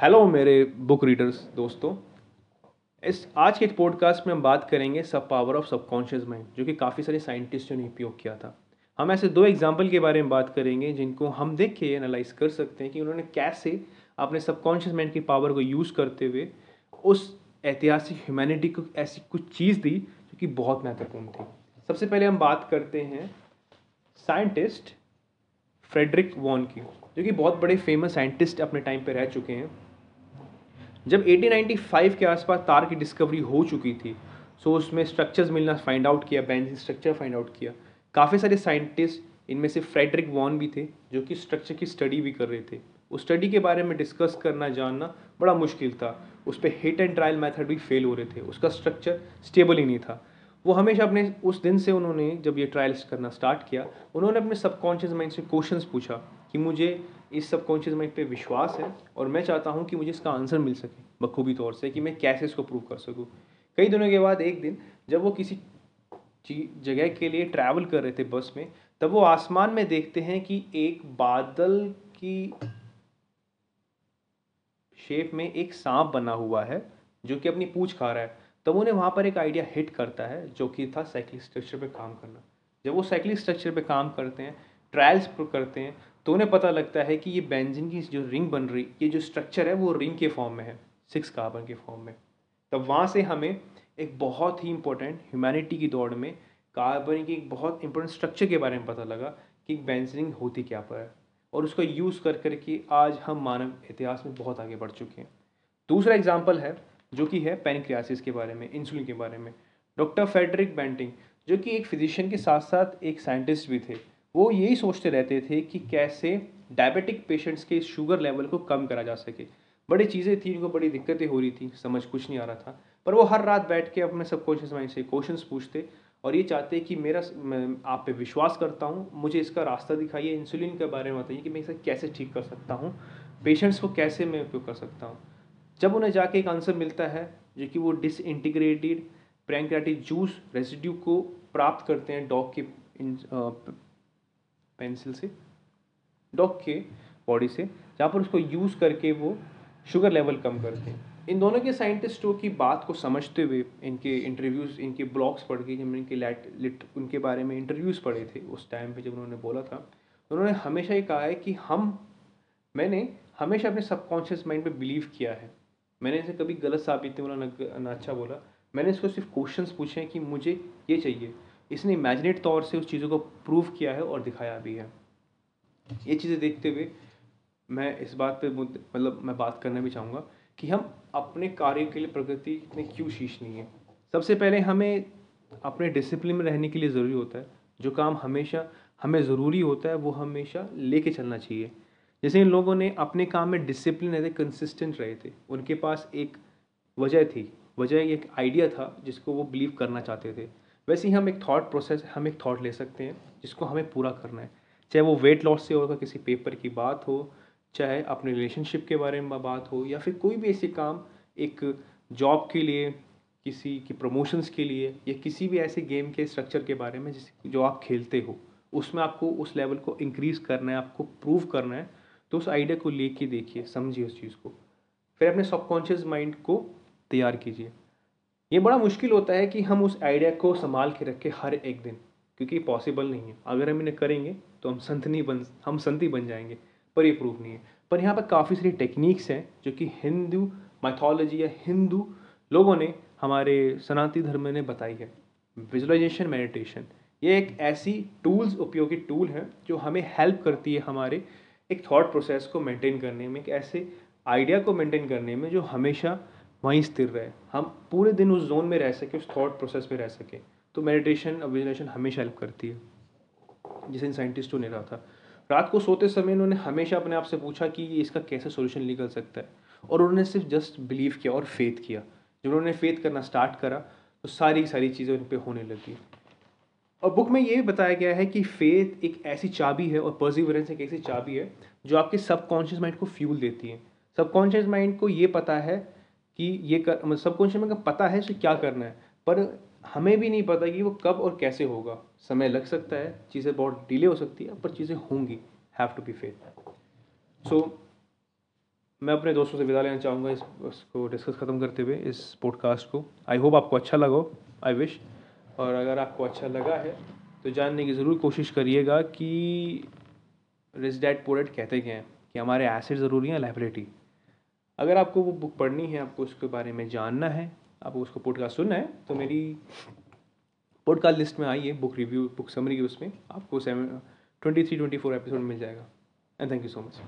Hello मेरे book readers दोस्तों। इस आज के पॉडकास्ट में हम बात करेंगे सब पावर ऑफ़ सबकॉन्शियस माइंड जो कि काफ़ी सारे साइंटिस्टों ने उपयोग किया था। हम ऐसे दो एग्ज़ाम्पल के बारे में बात करेंगे, जिनको हम देख के एनालाइज कर सकते हैं कि उन्होंने कैसे अपने सबकॉन्शियस माइंड की पावर को यूज़ करते हुए उस ऐतिहासिक ह्यूमैनिटी को ऐसी कुछ चीज़ दी, जो कि बहुत महत्वपूर्ण थी। सबसे पहले हम बात करते हैं साइंटिस्ट फ्रेडरिक वॉन की, जो कि बहुत बड़े फ़ेमस साइंटिस्ट अपने टाइम पर रह चुके हैं। जब 1895 के आसपास तार की डिस्कवरी हो चुकी थी सो उसमें स्ट्रक्चर्स मिलना फाइंड आउट किया बेंजीन स्ट्रक्चर फाइंड आउट किया। काफ़ी सारे साइंटिस्ट इनमें से फ्रेडरिक वॉन भी थे, जो कि स्ट्रक्चर की स्टडी भी कर रहे थे। उस स्टडी के बारे में डिस्कस करना जानना बड़ा मुश्किल था। उस पर हिट एंड ट्रायल मेथड भी फेल हो रहे थे। उसका स्ट्रक्चर स्टेबल ही नहीं था। वो हमेशा अपने, उस दिन से उन्होंने जब ये ट्रायल्स करना स्टार्ट किया, उन्होंने अपने सबकॉन्शियस माइंड से क्वेश्चंस पूछा। कि मुझे इस सबकॉन्शियस माइंड पे विश्वास है और मैं चाहता हूँ कि मुझे इसका आंसर मिल सके, बखूबी तौर से, कि मैं कैसे इसको प्रूव कर सकूँ। कई दिनों के बाद एक दिन, जब वो किसी जगह के लिए ट्रैवल कर रहे थे बस में, तब वो आसमान में देखते हैं कि एक बादल की शेप में एक सांप बना हुआ है, जो कि अपनी पूछ खा रहा है। तब उन्हें वहाँ पर एक आइडिया हिट करता है, जो कि था साइकिल स्ट्रक्चर पे काम करना। जब वो साइकिल स्ट्रक्चर पे काम करते हैं ट्रायल्स करते हैं तो उन्हें पता लगता है कि ये बेंजिन की जो रिंग बन रही, ये जो स्ट्रक्चर है, वो रिंग के फॉर्म में है सिक्स कार्बन के फॉर्म में। तब वहाँ से हमें एक बहुत ही इंपॉर्टेंट ह्यूमैनिटी की दौड़ में कार्बन की एक बहुत इंपॉर्टेंट स्ट्रक्चर के बारे में पता लगा कि बेंजिन होती क्या पर है। और उसका यूज़ कर करके आज हम मानव इतिहास में बहुत आगे बढ़ चुके हैं। दूसरा एग्ज़ाम्पल है, जो कि है पेनक्रियासिस के बारे में इंसुलिन के बारे में। डॉक्टर फेडरिक बेंटिंग जो कि एक फिजिशियन के साथ साथ एक साइंटिस्ट भी थे वो यही सोचते रहते थे कि कैसे डायबिटिक पेशेंट्स के शुगर लेवल को कम करा जा सके। बड़ी चीज़ें थी उनको बड़ी दिक्कतें हो रही थी, समझ कुछ नहीं आ रहा था। पर वो हर रात बैठ के अपने सबकॉन्शियस माइंड से क्वेश्चन पूछते और ये चाहते कि मेरा मैं, आप पे विश्वास करता हूँ, मुझे इसका रास्ता दिखाइए इंसुलिन के बारे में बताइए कि मैं इसे कैसे ठीक कर सकता हूँ पेशेंट्स को कैसे मैं उपयोग कर सकता हूँ। जब उन्हें जाके एक आंसर मिलता है, जो कि वो डिसइंटीग्रेटेड प्रैंक्रियाटिक जूस रेसिड्यू को प्राप्त करते हैं डॉग के पेंसिल से डॉग के बॉडी से, जहाँ पर उसको यूज़ करके वो शुगर लेवल कम करते हैं। इन दोनों के साइंटिस्टों की बात को समझते हुए इनके इंटरव्यूज़ इनके ब्लॉग्स पढ़ के जब इनके लेट लिट उनके बारे में इंटरव्यूज़ पढ़े थे, उस टाइम पे जब उन्होंने बोला था तो उन्होंने हमेशा ये कहा है कि हम, मैंने हमेशा अपने सबकॉन्शियस माइंड पे बिलीव किया है। मैंने इसे कभी गलत साबित नहीं बोला, ना अच्छा बोला। मैंने इसको सिर्फ़ क्वेश्चन पूछे हैं कि मुझे ये चाहिए। इसने इमेजिनेट तौर से उस चीज़ों को प्रूव किया है और दिखाया भी है। ये चीज़ें देखते हुए मैं इस बात पे मतलब मैं बात करना भी चाहूँगा कि हम अपने कार्य के लिए प्रगति में क्यों शीशनी है। सबसे पहले हमें अपने डिसिप्लिन में रहने के लिए ज़रूरी होता है। जो काम हमेशा हमें ज़रूरी होता है, वो हमेशा लेके चलना चाहिए। जैसे इन लोगों ने अपने काम में डिसिप्लिन रहते कंसिस्टेंट रहे थे। उनके पास एक वजह थी। वजह एक आइडिया था जिसको वो बिलीव करना चाहते थे। वैसे ही हम एक थॉट प्रोसेस हम एक थॉट ले सकते हैं, जिसको हमें पूरा करना है। चाहे वो वेट लॉस से होगा किसी पेपर की बात हो, चाहे अपने रिलेशनशिप के बारे में बात हो, या फिर कोई भी ऐसे काम, एक जॉब के लिए, किसी की प्रमोशंस के लिए, या किसी भी ऐसे गेम के स्ट्रक्चर के बारे में, जिस, जो आप खेलते हो, उसमें आपको उस लेवल को इंक्रीज़ करना है, आपको प्रूव करना है तो उस आइडिया को लेके देखिए, समझिए उस चीज़ को। फिर अपने सबकॉन्शियस माइंड को तैयार कीजिए। ये बड़ा मुश्किल होता है कि हम उस आइडिया को संभाल के रखें हर एक दिन, क्योंकि पॉसिबल नहीं है। अगर हम इन्हें करेंगे तो हम संत नहीं बन, हम संत ही बन जाएँगे, पर ये प्रूफ नहीं है। पर यहाँ पर काफ़ी सारी टेक्निक्स हैं, जो कि हिंदू माइथोलॉजी या हिंदू लोगों ने, हमारे सनातनी धर्म ने बताई है। विजुलाइजेशन मेडिटेशन ये एक ऐसी टूल्स उपयोगी टूल है, जो हमें हेल्प करती है हमारे एक थॉट प्रोसेस को मेंटेन करने में, एक ऐसे आइडिया को मेंटेन करने में, जो हमेशा वहीं स्थिर रहे। हम पूरे दिन उस जोन में रह सके, उस थॉट प्रोसेस में रह सके। तो मेडिटेशन विजुअलाइजेशन हमेशा हेल्प करती है। जिसे इन साइंटिस्टों ने रहा था। रात को सोते समय उन्होंने हमेशा अपने आप से पूछा कि इसका कैसे सोल्यूशन निकल सकता है? और उन्होंने सिर्फ़ जस्ट बिलीव किया और फेथ किया। जब उन्होंने फेथ करना स्टार्ट करा तो सारी सारी चीज़ें उन पर होने लगी। और बुक में ये भी बताया गया है कि फेथ एक ऐसी चाबी है और पर्सिवरेंस एक ऐसी चाबी है, जो आपके सबकॉन्शियस माइंड को फ्यूल देती है। सबकॉन्शियस माइंड को ये पता है कि ये कर मतलब सबकॉन्शियस का पता है उसे क्या करना है, पर हमें भी नहीं पता कि वो कब और कैसे होगा। समय लग सकता है, चीज़ें बहुत डिले हो सकती है, पर चीज़ें होंगी have to be faith so मैं अपने दोस्तों से विदा लेना चाहूँगा इस उसको डिस्कस ख़त्म करते हुए, इस पॉडकास्ट को। आई होप आपको अच्छा लगा आई विश और अगर आपको अच्छा लगा है तो जानने की ज़रूर कोशिश करिएगा कि रिच डैड पोरेट कहते क्या हैं कि हमारे एसिड ज़रूरी हैं लाइब्रेटी अगर आपको वो बुक पढ़नी है, आपको उसके बारे में जानना है आपको उसको पॉडकास्ट सुनना है तो मेरी पॉडकास्ट लिस्ट में आइए बुक रिव्यू बुक समरी की उसमें आपको seven twenty three twenty four episode मिल जाएगा। And thank you so much